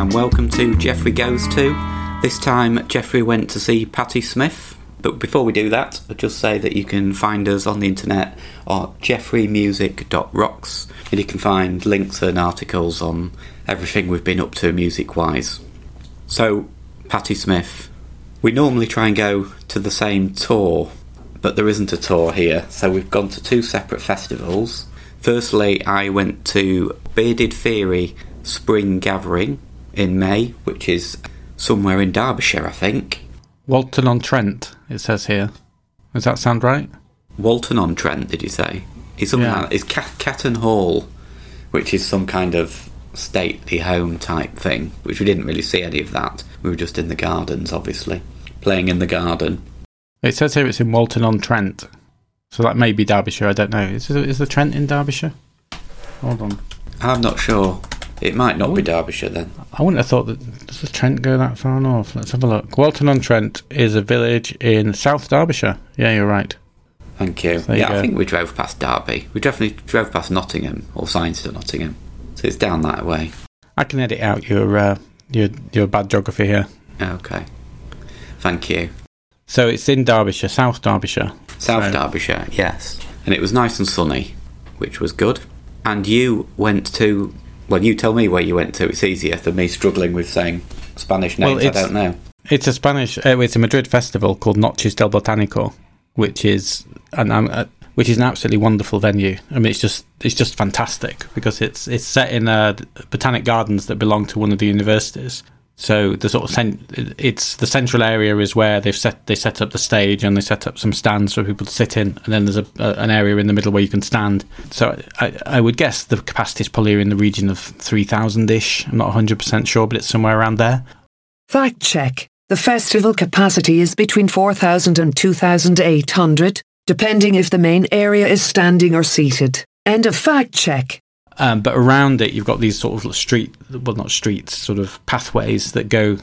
and welcome to Jeffrey Goes To. This time, Jeffrey went to see Patti Smith. But before we do that, I'll just say that you can find us on the internet at jeffreymusic.rocks and you can find links and articles on everything we've been up to music wise. So, Patti Smith. We normally try and go to the same tour, but there isn't a tour here, so we've gone to two separate festivals. Firstly, I went to Bearded Theory Spring Gathering in May, which is somewhere in Derbyshire, I think. Walton on Trent, it says here. Does that sound right? Walton on Trent, did you say? It's something Yeah. like it's Cat- Catton Hall, which is some kind of stately home type thing, which we didn't really see any of that. We were just in the gardens, obviously, playing in the garden. It says here it's in Walton on Trent. So that may be Derbyshire, I don't know. Is, is the Trent in Derbyshire? Hold on. I'm not sure. It might not be Derbyshire then. I wouldn't have thought that. Does the Trent go that far north? Let's have a look. Walton on Trent is a village in South Derbyshire. Yeah, you're right. Thank you. You yeah, I think we drove past Derby. We definitely drove past Nottingham or signs to Nottingham. So it's down that way. I can edit out your uh, your your bad geography here. Okay. Thank you. So it's in Derbyshire, South Derbyshire. South So- Derbyshire, yes. And it was nice and sunny, which was good. And you went to. Well, you tell me where you went to. It's easier than me struggling with saying Spanish Well, names I don't know. It's a Spanish. Uh, it's a Madrid festival called Noches del Botánico, which is an um, uh, which is an absolutely wonderful venue. I mean, it's just it's just fantastic because it's it's set in uh, botanic gardens that belong to one of the universities. So the sort of cen- it's the central area is where they've set they set up the stage and they set up some stands for people to sit in, and then there's a, a, an area in the middle where you can stand. So I, I would guess the capacity is probably in the region of three thousand ish. I'm not 100 percent sure, but it's somewhere around there. Fact check. The festival capacity is between 4,000 and 2,800, depending if the main area is standing or seated. End of fact check. Um, but around it, you've got these sort of street, well, not streets, sort of pathways that go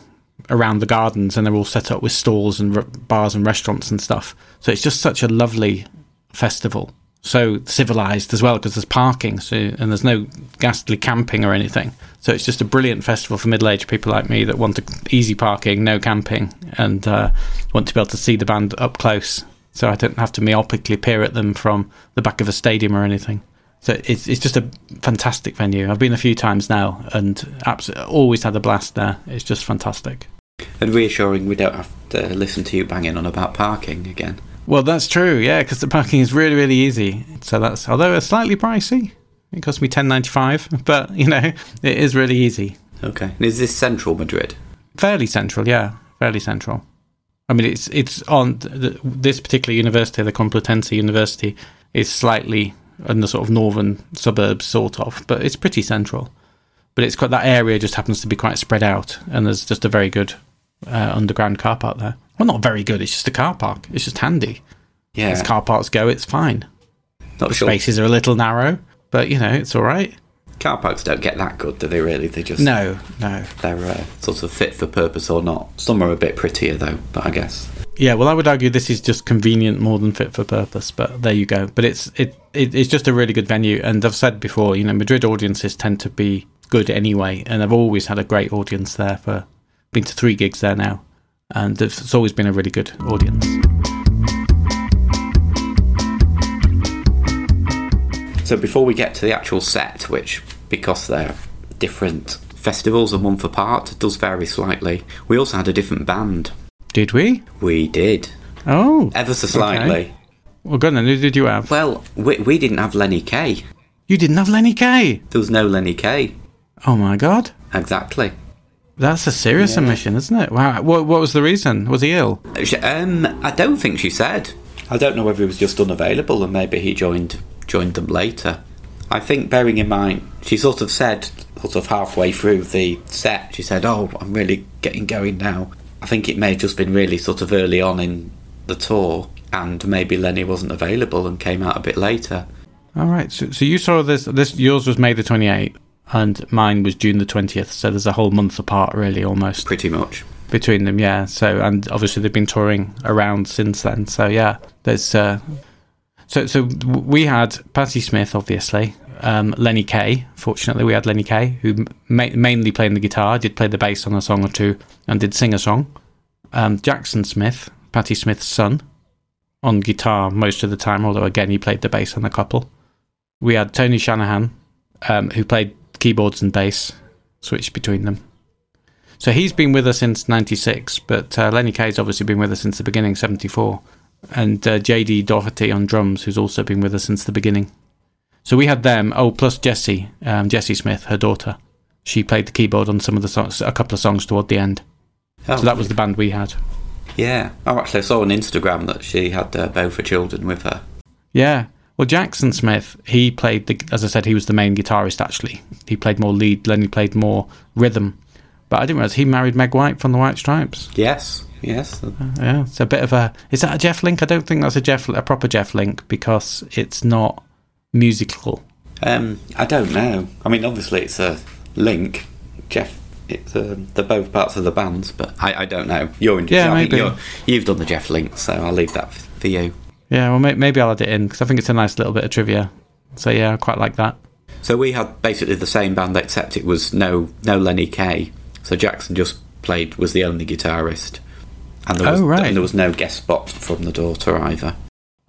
around the gardens, and they're all set up with stalls and bars and restaurants and stuff. So it's just such a lovely festival. So civilized as well because there's parking, so and there's no ghastly camping or anything. So it's just a brilliant festival for middle-aged people like me that want easy parking, no camping, and uh, want to be able to see the band up close. So I don't have to myopically peer at them from the back of a stadium or anything. So it's it's just a fantastic venue. I've been a few times now, and absolutely always had a blast there. It's just fantastic. And reassuring we don't have to listen to you banging on about parking again. Well, that's true, yeah, because the parking is really really easy. So that's although it's slightly pricey, it cost me ten ninety five, but you know it is really easy. Okay. And is this central Madrid? Fairly central, yeah, fairly central. I mean, it's it's on the, this particular university, the Complutense University, is slightly in the sort of northern suburbs, sort of, but it's pretty central. But it's quite that area just happens to be quite spread out, and there's just a very good uh, underground car park there. Well, not very good. It's just a car park. It's just handy. Yeah. As car parks go, it's fine. not The sure. spaces are a little narrow, but you know it's all right. Car parks don't get that good, do they really? They just. No, no. They're uh, sort of fit for purpose or not. Some are a bit prettier though, but I guess. Yeah, well, I would argue this is just convenient more than fit for purpose. But there you go. But it's it, it it's just a really good venue, and I've said before, you know, Madrid audiences tend to be good anyway, and I've always had a great audience there. For been to three gigs there now, and it's always been a really good audience. So before we get to the actual set, which because they're different festivals a month apart, does vary slightly. We also had a different band. Did we? We did Oh, ever so slightly. well, good. Then who did you have? Well, we, we didn't have Lenny Kaye. You didn't have Lenny Kaye. There was no Lenny Kaye. Oh my god, Exactly. that's a serious omission, isn't it? Wow. What what was the reason? Was he ill? Um, I don't think she said. I don't know whether he was just unavailable and maybe he joined joined them later. I think, bearing in mind, she sort of said, sort of halfway through the set, she said, "Oh, I'm really getting going now." I think it may have just been really sort of early on in the tour, and maybe Lenny wasn't available and came out a bit later. All right. So, so you saw this. This yours was May the twenty eighth, and mine was June the twentieth. So there's a whole month apart, really, almost Pretty much. between them. Yeah. So and obviously they've been touring around since then. So yeah, there's. Uh, so so we had Patti Smith, obviously, um, Lenny Kaye. Fortunately, we had Lenny Kaye, who ma- mainly played the guitar, did play the bass on a song or two, and did sing a song. Um, Jackson Smith, Patti Smith's son, on guitar most of the time, although again he played the bass on a couple. We had Tony Shanahan, um, who played keyboards and bass, switched between them. So he's been with us since '96, but uh, Lenny Kaye's obviously been with us since the beginning, '74, and uh, Jay Dee Daugherty on drums, who's also been with us since the beginning. So we had them. Oh, plus Jesse, um, Jesse Smith, her daughter. She played the keyboard on some of the songs, a couple of songs toward the end. Oh, So that was the band we had. Yeah. Oh, actually, I saw on Instagram that she had uh, both her children with her. Yeah. Well, Jackson Smith, he played the, as I said, he was the main guitarist actually. He played more lead, Lenny played more rhythm. But I didn't realize he married Meg White from the White Stripes. Yes. Yes. Yeah, it's a bit of a. Is that a Jeff Link? I don't think that's a Jeff, a proper Jeff Link because it's not musical. Um, I don't know. I mean, obviously, it's a link. Jeff, it's uh, they're both parts of the bands, but I, I don't know. You're in. Yeah, maybe. you've done the Jeff link, so I'll leave that for you. Yeah, well, may, maybe I'll add it in because I think it's a nice little bit of trivia. So yeah, I quite like that. So we had basically the same band, except it was no no Lenny Kaye. So Jackson just played was the only guitarist, and there was, Oh, right. and there was no guest spot from the daughter either.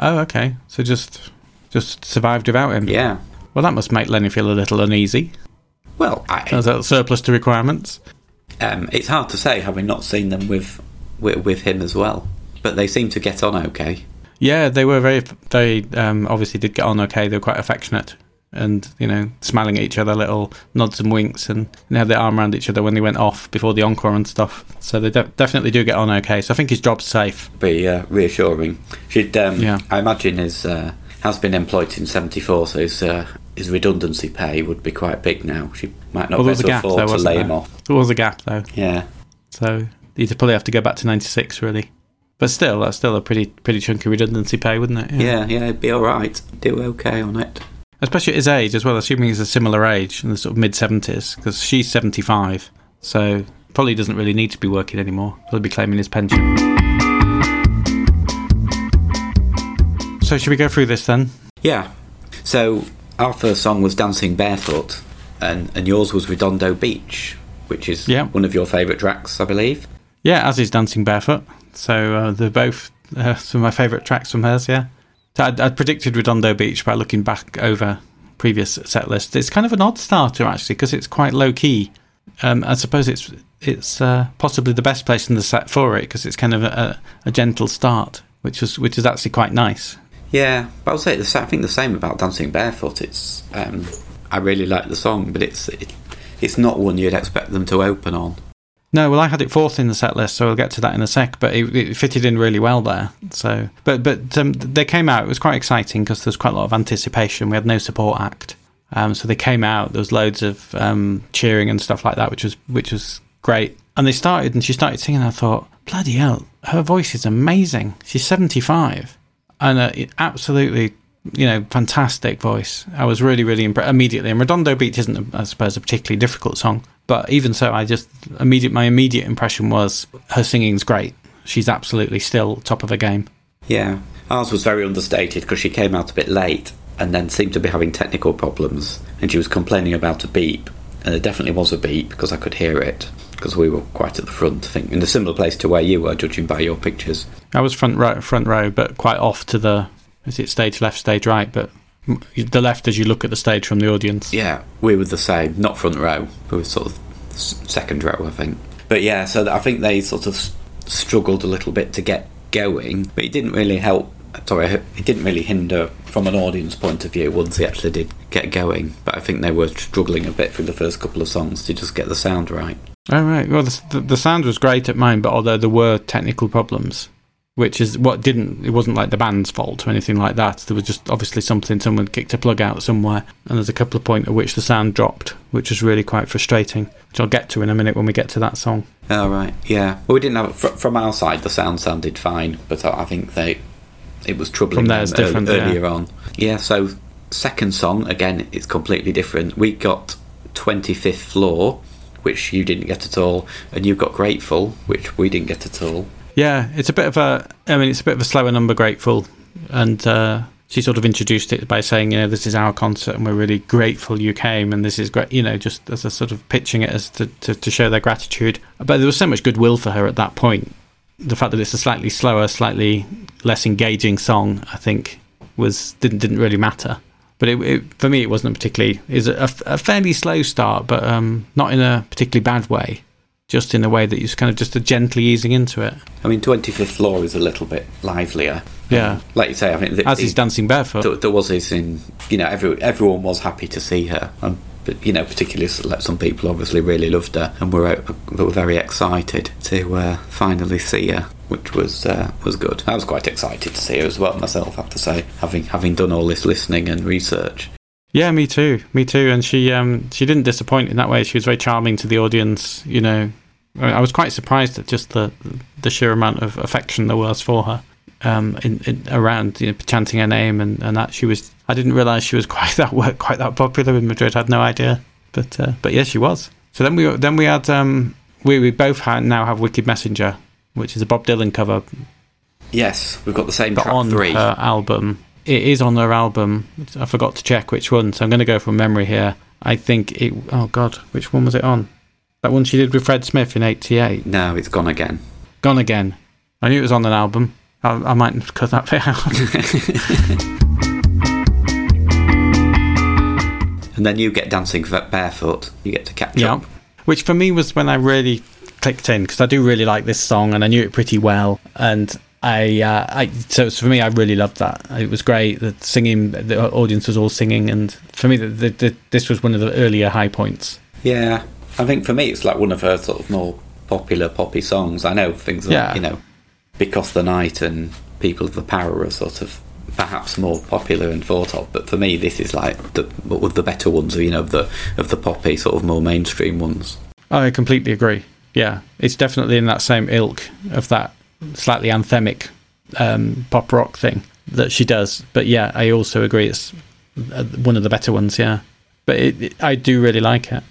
Oh, okay. So just just survived without him. Yeah. Well, that must make Lenny feel a little uneasy. Well, I, a surplus to requirements. um, it's hard to say having not seen them with, with with him as well, but they seem to get on okay. Yeah, they were very, They Um, obviously, did get on okay. They were quite affectionate, and you know, smiling at each other, little nods and winks, and they had their arm around each other when they went off before the encore and stuff. So they de- definitely do get on okay. So I think his job's safe. Be uh, reassuring. She'd, um, Yeah. I imagine his uh, has been employed since '74, so his uh, his redundancy pay would be quite big now. She might not Well, be there was a able to afford though, to lay there? him off. There was a gap though, Yeah. so you'd probably have to go back to '96 really. But still, that's still a pretty pretty chunky redundancy pay, wouldn't it? Yeah, yeah, it'd be all right. Do okay on it. Especially at his age as well, assuming he's a similar age in the sort of mid 70s, because she's 75, so probably doesn't really need to be working anymore. He'll be claiming his pension. So, should we go through this then? Yeah. So our first song was Dancing Barefoot, and, and yours was Redondo Beach, which is Yeah. one of your favourite tracks, I believe. Yeah, as is Dancing Barefoot. So, uh, they're both uh, some of my favourite tracks from hers, yeah. So I'd, I'd predicted Redondo Beach by looking back over previous set lists. It's kind of an odd starter, actually, because it's quite low key. Um, I suppose it's it's uh, possibly the best place in the set for it because it's kind of a, a gentle start, which was which is actually quite nice. Yeah, but I'll say the I think the same about Dancing Barefoot. It's um, I really like the song, but it's it, it's not one you'd expect them to open on. No, well, I had it fourth in the set list, so we'll get to that in a sec. But it, it fitted in really well there. So, but but um, they came out. It was quite exciting because there was quite a lot of anticipation. We had no support act, um, so they came out. There was loads of um, cheering and stuff like that, which was which was great. And they started, and she started singing. And I thought, bloody hell, her voice is amazing. She's seventy five, and uh, absolutely. You know, fantastic voice. I was really, really impressed immediately. And Redondo Beach isn't, I suppose, a particularly difficult song, but even so, I just immediate. My immediate impression was her singing's great. She's absolutely still top of her game. Yeah, ours was very understated because she came out a bit late and then seemed to be having technical problems, and she was complaining about a beep, and there definitely was a beep because I could hear it because we were quite at the front, I think, in a similar place to where you were, judging by your pictures. I was front row, front row, but quite off to the is it stage left, stage right, but the left as you look at the stage from the audience. Yeah, we were the same, not front row, we were sort of second row, I think. But yeah, so I think they sort of struggled a little bit to get going, but it didn't really help. Sorry, it didn't really hinder from an audience point of view once they actually did get going. But I think they were struggling a bit through the first couple of songs to just get the sound right. Oh right. Well, the, the, the sound was great at mine, but although there were technical problems, which is what didn't. It wasn't like the band's fault or anything like that. There was just obviously something. Someone kicked a plug out somewhere, and there's a couple of points at which the sound dropped, which was really quite frustrating. Which I'll get to in a minute when we get to that song. Oh right, yeah. Well, we didn't have fr- from our side. The sound sounded fine, but I think they it was troubling From ear- different, yeah. earlier on. Yeah. So second song again, it's completely different. We got twenty fifth floor, which you didn't get at all, and you've got grateful, which we didn't get at all. Yeah, it's a bit of a. I mean, it's a bit of a slower number, grateful, and uh, she sort of introduced it by saying, you know, this is our concert and we're really grateful you came and this is great, you know, just as a sort of pitching it as to, to, to show their gratitude. But there was so much goodwill for her at that point. The fact that it's a slightly slower, slightly less engaging song, I think, was didn't didn't really matter. But it, it, for me, it wasn't particularly. Is a, a, fairly slow start, but um, not in a particularly bad way. Just in a way that you're kind of just a gently easing into it. I mean, Twenty Fifth Floor is a little bit livelier. Yeah, um, like you say, I mean, the, as he's dancing barefoot. There, there was this in, you know, every, everyone was happy to see her, and but you know, particularly some people obviously really loved her and were were very excited to uh, finally see her, which was uh, was good. I was quite excited to see her as well myself. I have to say, having having done all this listening and research. Yeah, me too, me too. And she um, she didn't disappoint in that way. She was very charming to the audience. You know, I was quite surprised at just the the sheer amount of affection there was for her um, in, in, around you know, chanting her name and, and that she was. I didn't realise she was quite that quite that popular in Madrid. I had no idea, but uh, but yes, yeah, she was. So then we then we had um, we we both had, now have Wicked Messenger, which is a Bob Dylan cover. Yes, we've got the same but on three. her album. It is on her album. I forgot to check which one, so I'm going to go from memory here. I think it. Oh God, which one was it on? That one she did with Fred Smith in '88. No, it's gone again. Gone again. I knew it was on an album. I, I might cut that bit out. and then you get dancing barefoot. You get to catch yeah. up. Which for me was when I really clicked in because I do really like this song and I knew it pretty well. And I, uh, I so for me, I really loved that. It was great. The singing, the audience was all singing, and for me, the, the, the, this was one of the earlier high points. Yeah, I think for me, it's like one of her sort of more popular poppy songs. I know things like yeah. you know because the Night and People of the Power are sort of perhaps more popular and thought of, but for me, this is like the, one of the better ones, you know, of the of the poppy sort of more mainstream ones. I completely agree. Yeah, it's definitely in that same ilk of that slightly anthemic um, pop rock thing that she does. But yeah, I also agree it's uh, one of the better ones. Yeah, but it, it, I do really like it.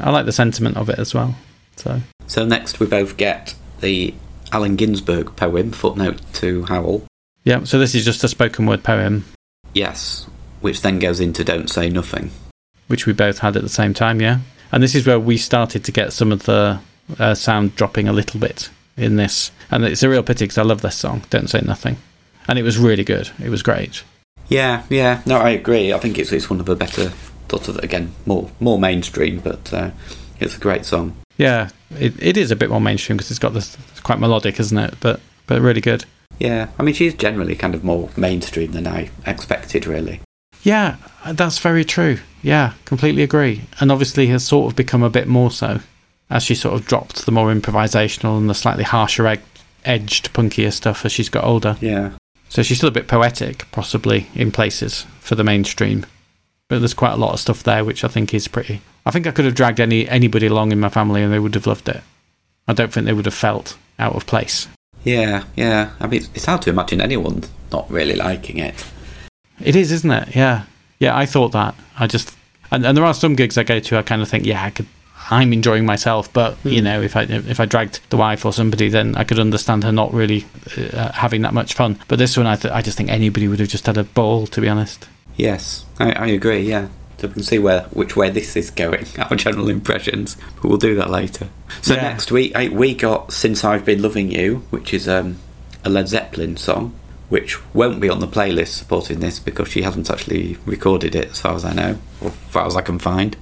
I like the sentiment of it as well. So, so next we both get the Allen Ginsberg poem, footnote to Howl. Yeah, so this is just a spoken word poem. Yes, which then goes into Don't Say Nothing. Which we both had at the same time, yeah. And this is where we started to get some of the uh, sound dropping a little bit in this. And it's a real pity because I love this song, Don't Say Nothing. And it was really good. It was great. Yeah, yeah. No, I agree. I think it's, it's one of the better, sort of, again, more, more mainstream, but uh, it's a great song. Yeah, it, it is a bit more mainstream because it's got this it's quite melodic, isn't it? But but really good. Yeah, I mean she's generally kind of more mainstream than I expected, really. Yeah, that's very true. Yeah, completely agree. And obviously has sort of become a bit more so as she sort of dropped the more improvisational and the slightly harsher ed- edged, punkier stuff as she's got older. Yeah. So she's still a bit poetic, possibly in places for the mainstream, but there's quite a lot of stuff there which I think is pretty I think I could have dragged any anybody along in my family and they would have loved it. I don't think they would have felt out of place. Yeah, yeah. I mean, it's hard to imagine anyone not really liking it. It is, isn't it? Yeah, yeah. I thought that. I just and, and there are some gigs I go to. I kind of think, yeah, I could. I'm enjoying myself, but mm. you know, if I if I dragged the wife or somebody, then I could understand her not really uh, having that much fun. But this one, I th- I just think anybody would have just had a ball, to be honest. Yes, I, I agree. Yeah, so we can see where which way this is going, our general impressions. But we'll do that later. So yeah. next week we got "Since I've Been Loving You," which is um, a Led Zeppelin song, which won't be on the playlist supporting this because she hasn't actually recorded it, as far as I know, or as far as I can find.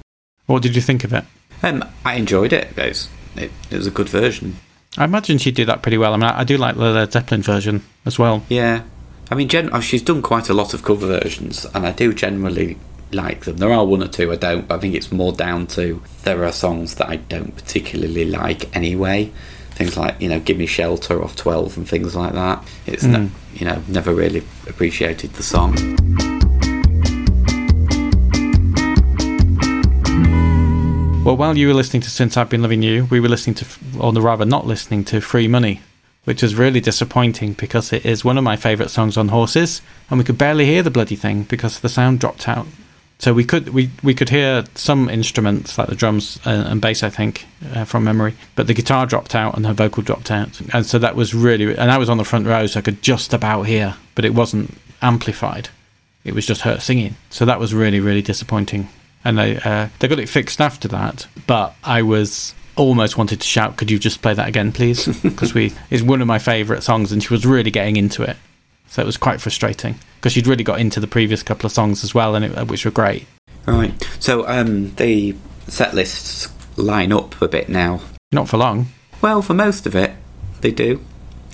What did you think of it? Um, I enjoyed it. It was, it, it was a good version. I imagine she'd do that pretty well. I mean, I, I do like the Led Zeppelin version as well. Yeah, I mean, gen- oh, she's done quite a lot of cover versions, and I do generally like them. There are one or two I don't, but I think it's more down to there are songs that I don't particularly like anyway. Things like you know, "Give Me Shelter" off Twelve and things like that. It's mm. ne- you know never really appreciated the song. Well, while you were listening to Since I've Been Loving You, we were listening to, or rather not listening to Free Money, which was really disappointing because it is one of my favourite songs on horses, and we could barely hear the bloody thing because the sound dropped out so we could we, we could hear some instruments like the drums and, and bass, I think, uh, from memory. But the guitar dropped out and her vocal dropped out, and so that was really. And I was on the front row, so I could just about hear, but it wasn't amplified. it was just her singing. So that was really, really disappointing. And they uh, they got it fixed after that, but I was almost wanted to shout, "Could you just play that again, please?" Because we it's one of my favourite songs, and she was really getting into it. So it was quite frustrating because she'd really got into the previous couple of songs as well, and it, which were great. Right. So um, the set lists line up a bit now. Not for long. Well, for most of it, they do.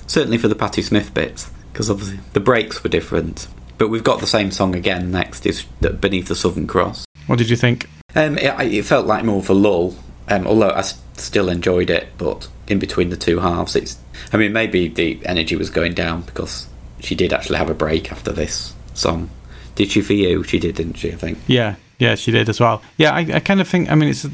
Certainly for the Patti Smith bits, because obviously the breaks were different. But we've got the same song again next, is Beneath the Southern Cross. What did you think? Um, it, it felt like more of a lull, um, although I s- still enjoyed it, but in between the two halves, it's. I mean, maybe the energy was going down because she did actually have a break after this song. Did she for you? She did, didn't she? I think. Yeah, yeah, she did as well. Yeah, I, I kind of think. I mean, it's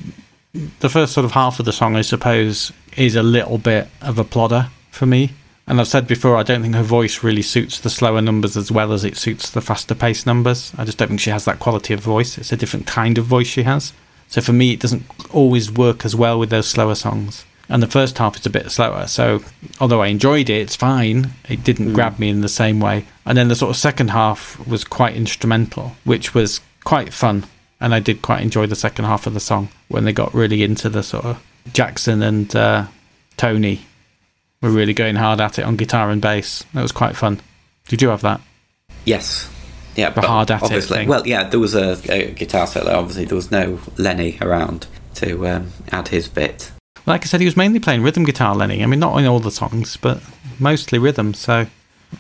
the first sort of half of the song, I suppose, is a little bit of a plodder for me. And I've said before, I don't think her voice really suits the slower numbers as well as it suits the faster paced numbers. I just don't think she has that quality of voice. It's a different kind of voice she has. So for me, it doesn't always work as well with those slower songs. And the first half is a bit slower. So although I enjoyed it, it's fine. It didn't grab me in the same way. And then the sort of second half was quite instrumental, which was quite fun. And I did quite enjoy the second half of the song when they got really into the sort of Jackson and uh, Tony were really going hard at it on guitar and bass. That was quite fun. Did you have that? Yes. Yeah, but hard at it thing. Well, yeah, there was a, a guitar solo. Obviously, there was no Lenny around to um, add his bit. Like I said, he was mainly playing rhythm guitar, Lenny. I mean, not in all the songs, but mostly rhythm. So,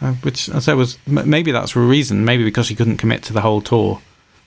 uh, which I said was maybe that's a reason. Maybe because he couldn't commit to the whole tour.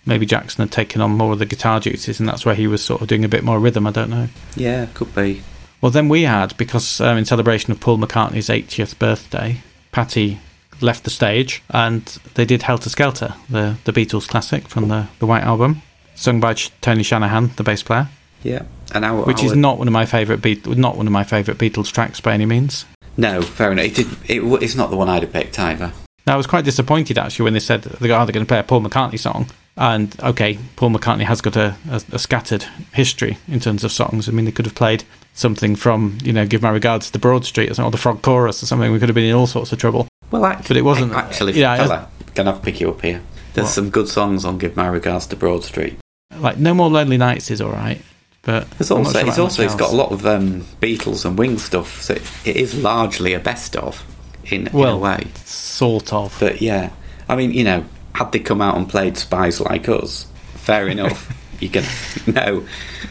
Maybe Jackson had taken on more of the guitar duties, and that's where he was sort of doing a bit more rhythm. I don't know. Yeah, could be. Well, then we had because um, in celebration of Paul McCartney's 80th birthday, Patti left the stage and they did Helter Skelter, the the Beatles classic from the the White Album, sung by Tony Shanahan, the bass player, Yeah, and our, which is not one of my favourite Beat- not one of my favourite Beatles tracks by any means. No, fair enough. It did, it, it's not the one I'd have picked either. Now, I was quite disappointed actually when they said they are they're going to play a Paul McCartney song. And okay, Paul McCartney has got a, a, a scattered history in terms of songs. I mean, they could have played something from you know "Give My Regards to the Broad Street" or something, or the Frog Chorus or something. We could have been in all sorts of trouble. Well, actually, But it wasn't- Actually, yeah, fella, can I pick you up here? There's What? some good songs on "Give My Regards to Broad Street." Like "No More Lonely Nights" is all right, but It's also, sure it's also, it's got a lot of um, Beatles and Wings stuff. So it, it is largely a best of, in, in well, a way. sort of. But yeah, I mean, you know, had they come out and played "Spies Like Us," fair enough. you can no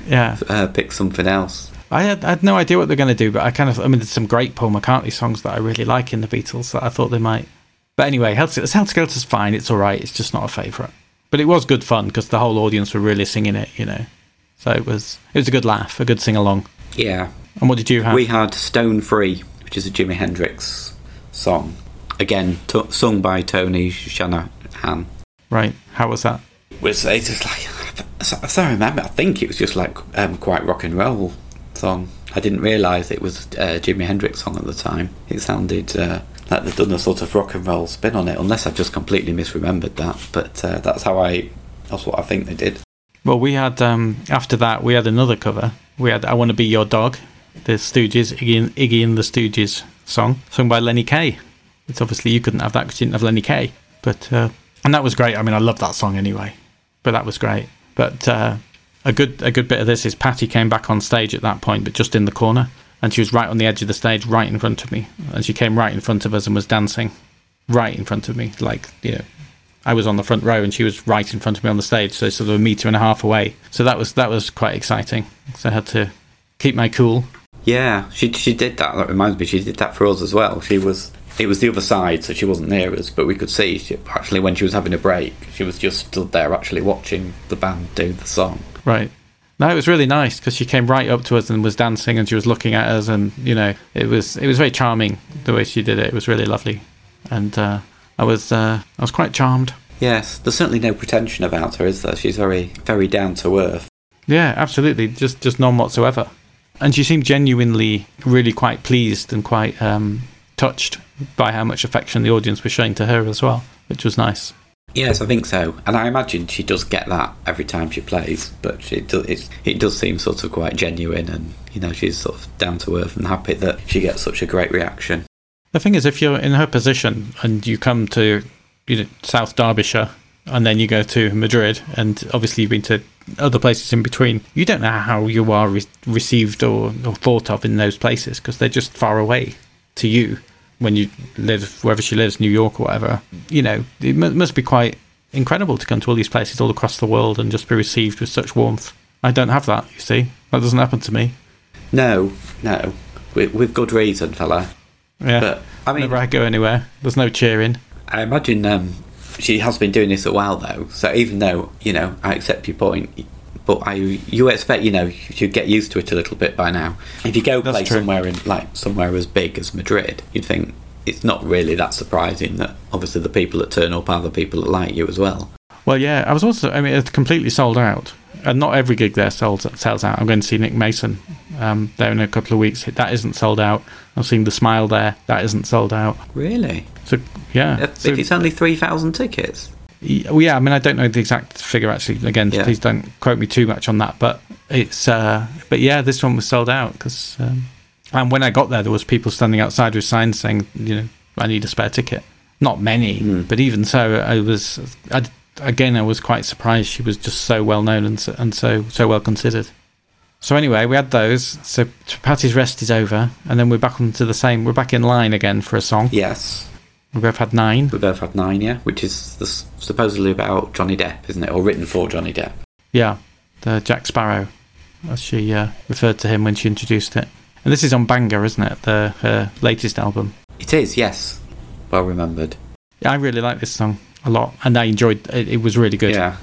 yeah, uh, pick something else. I had, I had no idea what they're going to do, but I kind of, I mean, there's some great Paul McCartney songs that I really like in the Beatles that I thought they might. But anyway, Helter Skelter's fine. It's all right. It's just not a favourite. But it was good fun because the whole audience were really singing it, you know. So it was it was a good laugh, a good sing along. Yeah, And what did you have? we had "Stone Free," which is a Jimi Hendrix song. Again, t- sung by Tony Shanahan. right. How was that? was it's just like as I remember, I think it was just like um, quite rock and roll song. I didn't realise it was a Jimi Hendrix song at the time. It sounded uh, like they'd done a sort of rock and roll spin on it, unless I've just completely misremembered that. But uh, that's how I. That's what I think they did. Well, we had um, after that we had another cover. We had "I Want to Be Your Dog," the Stooges, Iggy and, Iggy and the Stooges song, sung by Lenny Kaye. It's obviously you couldn't have that because you didn't have Lenny Kaye, but uh, and that was great. I mean, I love that song anyway, but that was great. But uh, a good a good bit of this is Patti came back on stage at that point, but just in the corner, and she was right on the edge of the stage, right in front of me, and she came right in front of us and was dancing, right in front of me, like you know. I was on the front row and she was right in front of me on the stage, so sort of a meter and a half away. So that was that was quite exciting. So I had to keep my cool. Yeah, she she did that. That reminds me, she did that for us as well. She was. It was the other side, so she wasn't near us, but we could see. She, actually, when she was having a break, she was just stood there, actually watching the band do the song. Right. No, it was really nice because she came right up to us and was dancing and she was looking at us and you know it was it was very charming the way she did it. It was really lovely, and uh, I was uh, I was quite charmed. Yes, there's certainly no pretension about her, is there? She's very, very down to earth. Yeah, absolutely. Just just none whatsoever. And she seemed genuinely really quite pleased and quite um, touched by how much affection the audience was showing to her as well, which was nice. Yes, I think so, and I imagine she does get that every time she plays. But she do, it, it does seem sort of quite genuine, and you know she's sort of down to earth and happy that she gets such a great reaction. The thing is, if you're in her position and you come to you know, South Derbyshire and then you go to Madrid, and obviously you've been to other places in between. You don't know how you are re- received or, or thought of in those places because they're just far away to you when you live wherever she lives, New York or whatever. You know, it mu- must be quite incredible to come to all these places all across the world and just be received with such warmth. I don't have that, you see. That doesn't happen to me. No, no, with, with good reason, fella. Yeah. But I mean, Whenever I go anywhere, there's no cheering. I imagine um, she has been doing this a while though. So even though you know, I accept your point, but I you expect you know you should get used to it a little bit by now. If you go That's play true. somewhere in like somewhere as big as Madrid, you'd think it's not really that surprising that obviously the people that turn up are the people that like you as well. Well, yeah, I was also. I mean, it's completely sold out, and not every gig there sells sells out. I'm going to see Nick Mason um, there in a couple of weeks. That isn't sold out. I'm seeing the Smile there. That isn't sold out. Really? So yeah, If, so, if it's only three thousand tickets, yeah. I mean, I don't know the exact figure actually. Again, Yeah. please don't quote me too much on that. But it's. Uh, but yeah, this one was sold out because. Um, and when I got there, there was people standing outside with signs saying, you know, I need a spare ticket. Not many, Hmm. but even so, I was. I, again, I was quite surprised. She was just so well known and so, and so so well considered. So anyway, we had those. So Patti's rest is over, and then we're back onto the same. We're back in line again for a song. yes, We both had nine. we both had nine, yeah, which is the, supposedly about Johnny Depp, isn't it, or written for Johnny Depp? Yeah, the Jack Sparrow, as she uh, referred to him when she introduced it. And this is on Banga, isn't it? The her latest album. It is, yes, well remembered. Yeah, I really like this song a lot, and I enjoyed. It, it was really good. Yeah,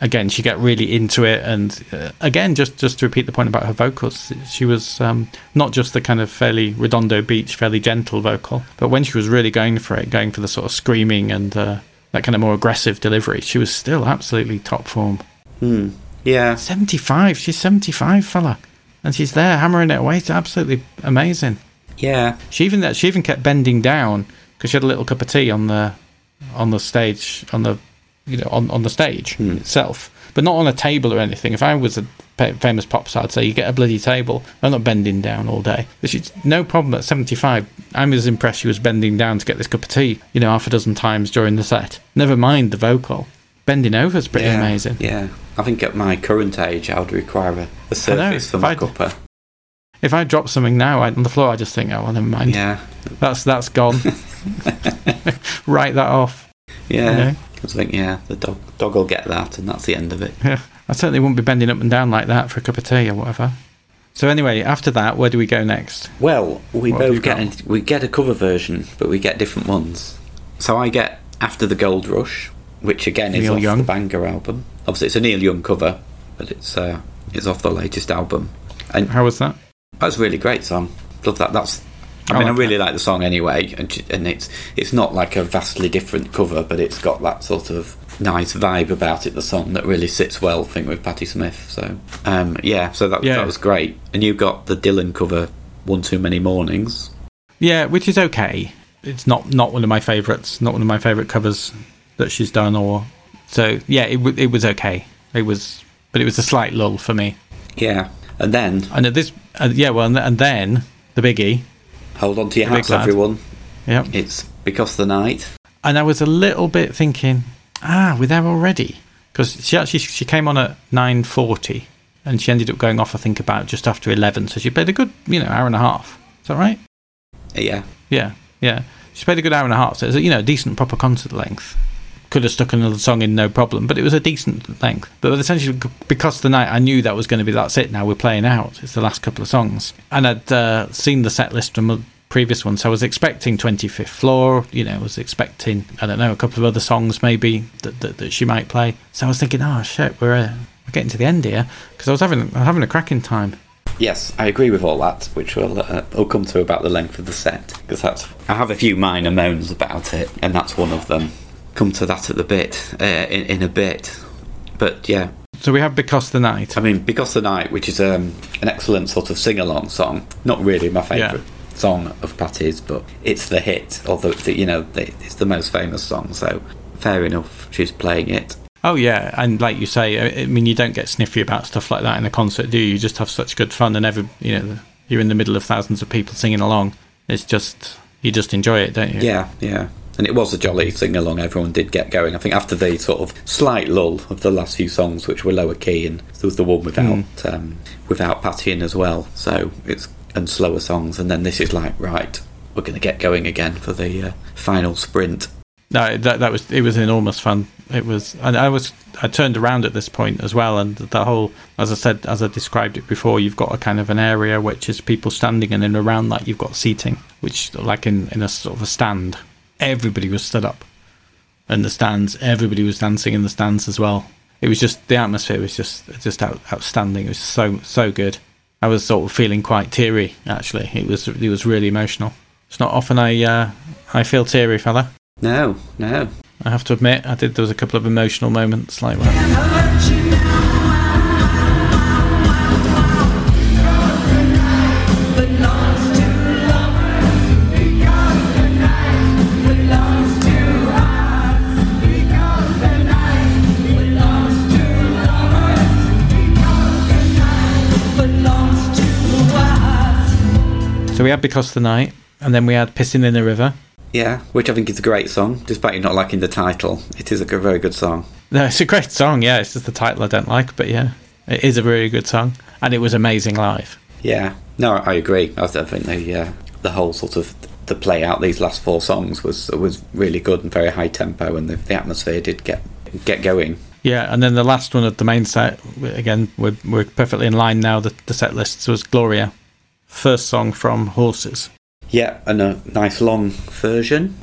Again, she got really into it, and uh, again, just just to repeat the point about her vocals, she was um, not just the kind of fairly redondo beach, fairly gentle vocal, but when she was really going for it, going for the sort of screaming and uh, that kind of more aggressive delivery, she was still absolutely top form. hmm. yeah, 75. She's 75, fella. And she's there hammering it away. It's absolutely amazing. yeah, She even that she even kept bending down because she had a little cup of tea on the on the stage on the you know on, on the stage Hmm. itself, but not on a table or anything. If I was a pa- famous pop star, I'd say you get a bloody table. I'm not bending down all day. But she's no problem at 75. I'm as impressed she was bending down to get this cup of tea, you know, half a dozen times during the set. Never mind the vocal. Bending over is pretty yeah, amazing. Yeah, I think at my current age, I would require a, a surface for my I'd- cuppa. If I drop something now on the floor, I just think, oh, well, never mind. Yeah, That's that's gone. Write that off. yeah. You know? I was thinking, yeah, the dog dog will get that, and that's the end of it. Yeah, I certainly wouldn't be bending up and down like that for a cup of tea or whatever. So anyway, after that, where do we go next? Well, we What both get an- we get a cover version, but we get different ones. So I get After the Gold Rush, which again is Neil off Young. the Banga album. Obviously, it's a Neil Young cover, but it's uh, it's off the latest album, and How was that? that's a really great song. Love that. That's. I I mean, I like really like the song anyway, and, and it's it's not like a vastly different cover, but it's got that sort of nice vibe about it. The song that really sits well, I think, with Patti Smith. So, um, yeah, so that Yeah. that was great. And you got the Dylan cover, "One Too Many Mornings." Yeah, which is okay. It's not not one of my favourites. Not one of my favourite covers that she's done. Or so yeah, it w- it was okay. It was, but it was a slight lull for me. Yeah, and then And at this, uh, yeah, well, and, and then the biggie. Hold on to your hats, everyone. Yeah, It's because of the night. and I was a little bit thinking, ah, we're there already, because she actually she came on at nine forty, and she ended up going off, I think, about just after eleven. So she played a good, you know, hour and a half. Is that right? Yeah, Yeah, yeah. She played a good hour and a half. So it was, you know, a decent proper concert length. Could have stuck another song in, no problem, but it was a decent length. But essentially, because the night I knew that was going to be that's it. Now we're playing out. It's the last couple of songs, and I'd uh, seen the set list from previous one, so I was expecting Twenty Fifth Floor. You know, I was expecting I don't know a couple of other songs maybe that, that, that she might play. So I was thinking, oh shit, we're uh, we're getting to the end here because I was having I having a cracking time. yes, I agree with all that, which we'll uh, we'll come to about the length of the set because that's I have a few minor moans about it, and that's one of them. Come to that at the bit uh, in, in a bit, but yeah, So we have because the night. I mean, Because the Night, which is um, an excellent sort of sing along song. Not really my favourite Yeah. song of Patti's, but it's the hit, although the, you know the, it's the most famous song. So fair enough, she's playing it. Oh yeah, and like you say, I I mean, you don't get sniffy about stuff like that in a concert, do you? You just have such good fun, and every you know, you're in the middle of thousands of people singing along. It's just you just enjoy it, don't you? Yeah, yeah. And it was a jolly sing along. Everyone did get going. I think after the sort of slight lull of the last few songs, which were lower key, and there was the one without um, without Patti in as well. So it's and slower songs, and then this is like right, we're going to get going again for the uh, final sprint. No, that that was it was enormous fun. It was, and I was I turned around at this point as well, and the whole, as I said, as I described it before, you've got a kind of an area which is people standing, and then around that you've got seating, which like in in a sort of a stand, everybody was stood up, in the stands, everybody was dancing in the stands as well. It was just the atmosphere was just just out, outstanding. It was so so good. I was sort of feeling quite teary actually. It was it was really emotional. It's not often I uh, I feel teary, fella. No, no. I have to admit, I did. There was a couple of emotional moments like that. So we had Because the Night, and then we had Pissing in the River. Yeah, which I think is a great song, despite you not liking the title. It is a g- very good song. No, it's a great song. Yeah, it's just the title I don't like, but yeah, it is a very good song, and it was amazing live. Yeah, no, I agree. I think the uh, the whole sort of the play out these last four songs was was really good and very high tempo, and the, the atmosphere did get get going. Yeah, and then the last one of the main set, again, we're, we're perfectly in line now. The, the set list was Gloria, first song from Horses. Yeah, and a nice long version,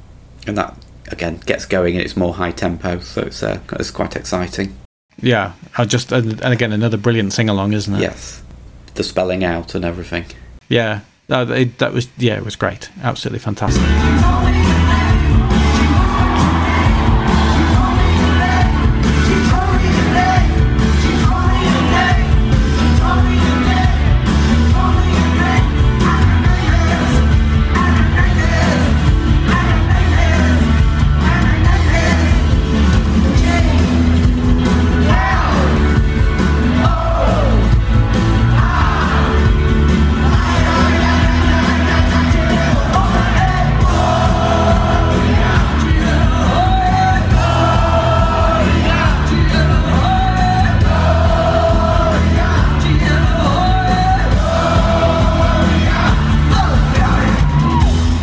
and that again gets going and it's more high tempo, so it's uh, it's quite exciting. Yeah, I just and, and again another brilliant sing along, isn't it? Yes, the spelling out and everything. Yeah, that, it, that was yeah, it was great, absolutely fantastic.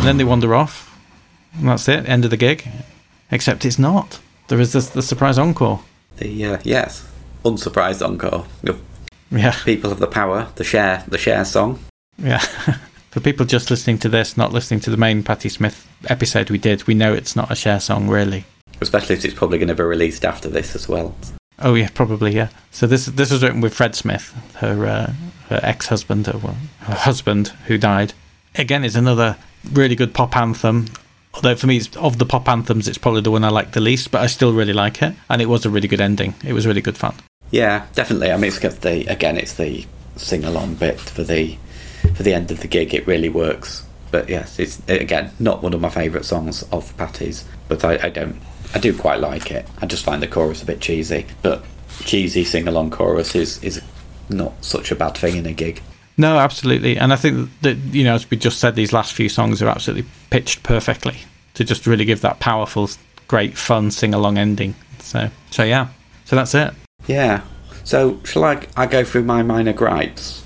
And then they wander off, and that's it. End of the gig. Except it's not. There is this the surprise encore. The uh, yes, unsurprised encore. Yeah, People of the power, the share, the share song. yeah. For people just listening to this, not listening to the main Patti Smith episode we did, we know it's not a share song, really. Especially if it's probably going to be released after this as well. Oh yeah, probably yeah. So this this was written with Fred Smith, her uh, her ex husband, or well, her husband who died. Again, it's another really good pop anthem. Although for me, of the pop anthems, it's probably the one I like the least, but I still really like it, and it was a really good ending. It was really good fun. Yeah, definitely. I mean, the again, it's the sing along bit for the for the end of the gig. It really works. But yes, it's again not one of my favourite songs of Patti's, but I, I don't. I do quite like it. I just find the chorus a bit cheesy, but cheesy sing along chorus is is not such a bad thing in a gig. No, absolutely, and I think that you know, as we just said, these last few songs are absolutely pitched perfectly to just really give that powerful, great, fun sing along ending. So, so yeah, so that's it. Yeah. So shall I? I go through my minor gripes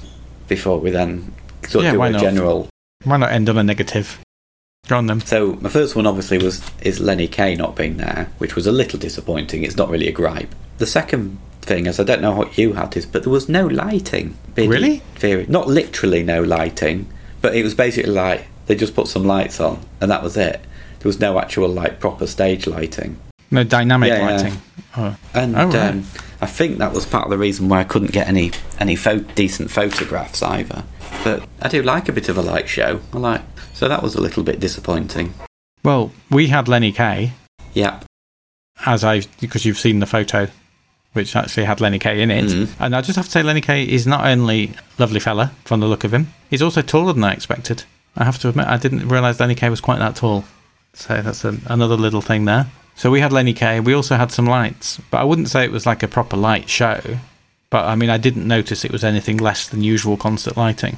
before we then sort of Yeah, do why a not? general. Why not end on a negative? Go on then. So my first one obviously was is Lenny Kaye not being there, which was a little disappointing. It's not really a gripe. The second thing is I don't know what you had is, but there was no lighting. Really? theory. Not literally no lighting, but it was basically like they just put some lights on and that was it. There was no actual like proper stage lighting. No dynamic Yeah, yeah. lighting. Oh. And Oh, right. um, I think that was part of the reason why I couldn't get any any pho- decent photographs either. But I do like a bit of a light show. I like so that was a little bit disappointing. Well, we had Lenny Kaye, Yeah, as I because you've seen the photo, which actually had Lenny Kaye in it. Mhm. And I just have to say, Lenny Kaye is not only a lovely fella from the look of him, he's also taller than I expected. I have to admit, I didn't realise Lenny Kaye was quite that tall. So that's a, another little thing there. So we had Lenny Kaye. We also had some lights, but I wouldn't say it was like a proper light show. But I mean, I didn't notice it was anything less than usual concert lighting.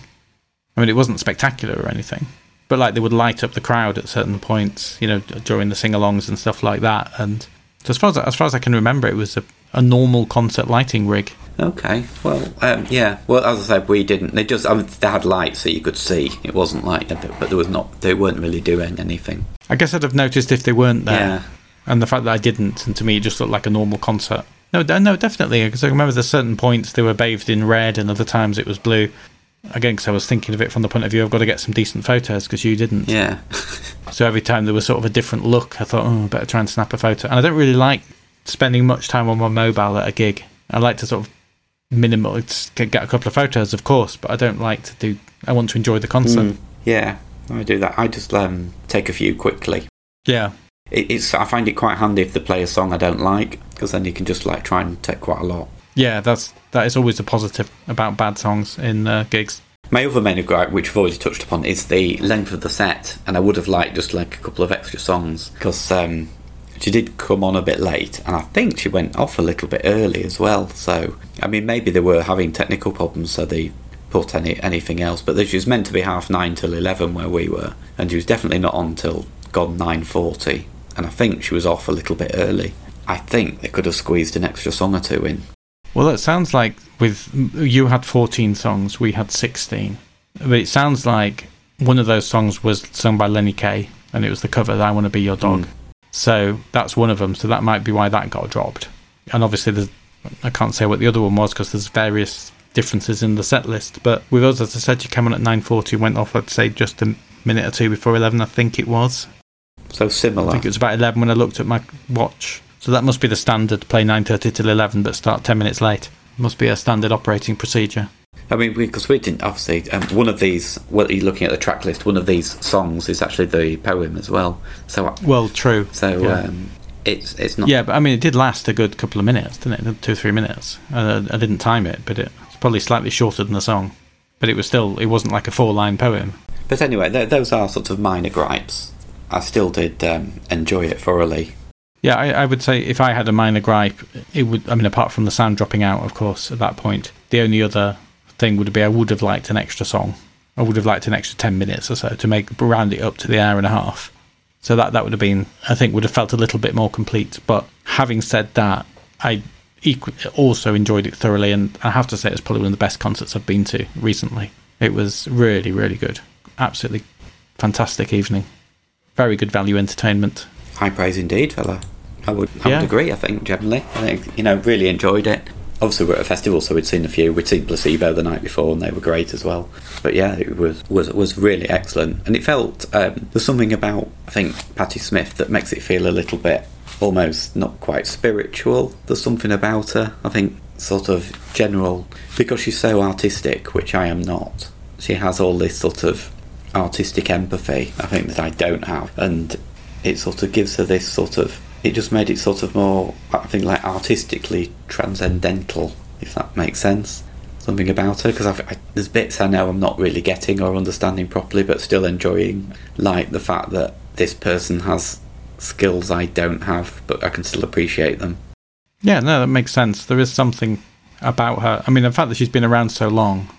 I mean, it wasn't spectacular or anything, but like they would light up the crowd at certain points, you know, during the sing-alongs and stuff like that. And so as far as as far as I can remember, it was a, a normal concert lighting rig. Okay, well, um, yeah. Well, as I said, we didn't. They just I mean, they had lights that you could see. It wasn't like, but there was not. They weren't really doing anything. I guess I'd have noticed if they weren't there, Yeah. and the fact that I didn't, and to me, it just looked like a normal concert. No, no, definitely, because I remember there's certain points they were bathed in red, and other times it was blue. Again, because I was thinking of it from the point of view, I've got to get some decent photos because you didn't. Yeah. So every time there was sort of a different look, I thought, oh, I better try and snap a photo. And I don't really like spending much time on my mobile at a gig. I like to sort of minimal get a couple of photos, of course, but I don't like to do. I want to enjoy the concert. Mm, yeah. I do that. I just um, take a few quickly. Yeah, It, it's. I find it quite handy if they play a song I don't like because then you can just like try and take quite a lot. yeah, that's that is always a positive about bad songs in uh, gigs. My other main gripe, which I've already touched upon, is the length of the set, and I would have liked just like a couple of extra songs because um, she did come on a bit late, and I think she went off a little bit early as well. So, I mean, maybe they were having technical problems, so they put any anything else. But she was meant to be half nine till eleven where we were, and she was definitely not on till gone nine forty, and I think she was off a little bit early. I think they could have squeezed an extra song or two in. Well, it sounds like with you had 14 songs, we had 16. But it sounds like one of those songs was sung by Lenny Kaye, and it was the cover "I Want to Be Your Dog." Mm. So that's one of them. So that might be why that got dropped. And obviously, there's, I can't say what the other one was because there's various differences in the set list. But with us, as I said, you came on at 9:40, went off. I'd say just a minute or two before 11. I think it was. So similar. I think it was about 11 when I looked at my watch. So that must be the standard, play 9.30 till 11, but start 10 minutes late. Must be a standard operating procedure. I mean, because we didn't obviously. Um, one of these, well, you're looking at the track list. One of these songs is actually the poem as well. So, Well, true. so yeah. um, it's it's not. yeah, but I mean, it did last a good couple of minutes, didn't it? Two or three minutes. Uh, I didn't time it, but it was probably slightly shorter than the song. But it was still, it wasn't like a four line poem. But anyway, th- those are sort of minor gripes. I still did um, enjoy it thoroughly. Yeah, I, I would say if I had a minor gripe, it would. I mean, apart from the sound dropping out, of course, at that point, the only other thing would be I would have liked an extra song. I would have liked an extra ten minutes or so to make round it up to the hour and a half. So that that would have been, I think, would have felt a little bit more complete. But having said that, I also enjoyed it thoroughly, and I have to say it's probably one of the best concerts I've been to recently. It was really, really good. Absolutely fantastic evening. Very good value entertainment. High praise indeed, fella. I would, I Yeah. would agree. I think generally, I think you know, really enjoyed it. Obviously, we're at a festival, so we'd seen a few. We'd seen Placebo the night before, and they were great as well. But yeah, it was was was really excellent, and it felt um, there's something about I think Patti Smith that makes it feel a little bit almost not quite spiritual. There's something about her. I think sort of general because she's so artistic, which I am not. She has all this sort of artistic empathy. I think that I don't have, and it sort of gives her this sort of. It just made it sort of more, I think, like artistically transcendental, if that makes sense. Something about her, because there's bits I know I'm not really getting or understanding properly, but still enjoying, like the fact that this person has skills I don't have, but I can still appreciate them. Yeah, no, that makes sense. There is something about her. I mean, the fact that she's been around so long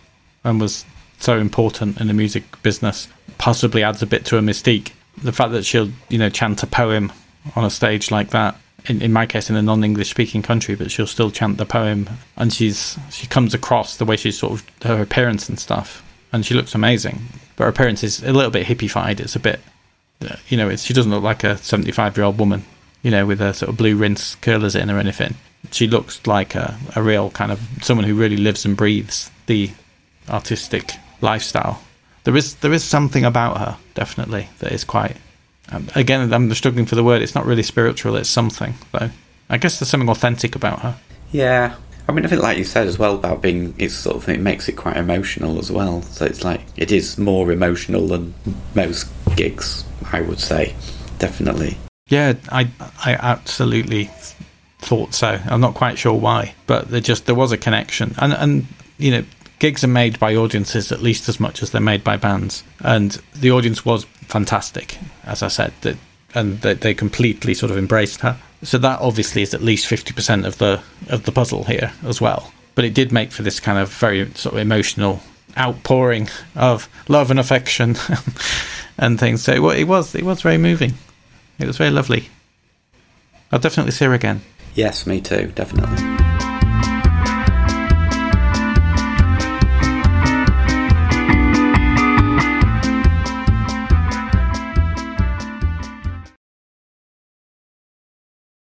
and was so important in the music business possibly adds a bit to her mystique. The fact that she'll, you know, chant a poem on a stage like that. In, in my case, in a non-English speaking country, but she'll still chant the poem, and she's she comes across the way she's sort of her appearance and stuff, and she looks amazing. But her appearance is a little bit hippified. It's a bit, you know, she doesn't look like a seventy-five-year-old woman you know, with a sort of blue rinse curlers in or anything. She looks like a, a real kind of someone who really lives and breathes the artistic lifestyle. There is there is something about her, definitely, that is quite. Um, again, I'm struggling for the word. It's not really spiritual. It's something, though. I guess there's something authentic about her. Yeah. I mean, I think, like you said as well, about being, it's sort of, it makes it quite emotional as well. So it's like, it is more emotional than most gigs, I would say. Definitely. Yeah, I I absolutely thought so. I'm not quite sure why, but there just there was a connection, and and you know gigs are made by audiences at least as much as they're made by bands, and the audience was fantastic, as I said, that and they, they completely sort of embraced her. So that obviously is at least fifty percent of the of the puzzle here as well. But it did make for this kind of very sort of emotional outpouring of love and affection and things. So it it was it was very moving. It was very lovely. I'll definitely see her again. Yes, me too, definitely.